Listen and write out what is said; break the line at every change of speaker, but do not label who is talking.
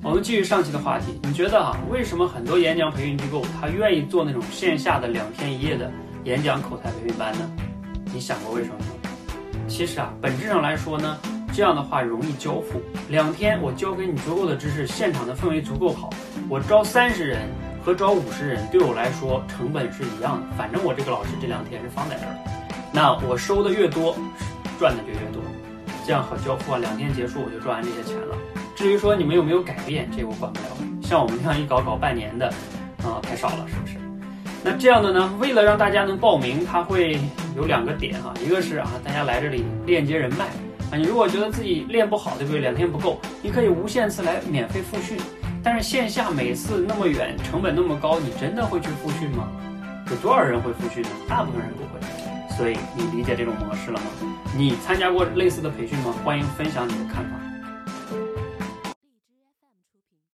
我们继续上期的话题，你觉得啊，为什么很多演讲培训机构他愿意做那种线下的两天一夜的演讲口才培训班呢？你想过为什么吗？其实啊，本质上来说呢，这样的话容易交付。两天我教给你足够的知识，现场的氛围足够好，我招三十人和招五十人对我来说成本是一样的，反正我这个老师这两天是放在这儿，那我收的越多，赚的就越多，这样好交付啊，两天结束我就赚完这些钱了。至于说你们有没有改变，这我管不了。像我们这样一搞搞半年的，啊，太少了，是不是？那这样的呢？为了让大家能报名，它会有两个点哈，一个是啊，大家来这里链接人脉啊。你如果觉得自己练不好，对不对？两天不够，你可以无限次来免费复训。但是线下每次那么远，成本那么高，你真的会去复训吗？有多少人会复训呢？大部分人不会。所以你理解这种模式了吗？你参加过类似的培训吗？欢迎分享你的看法。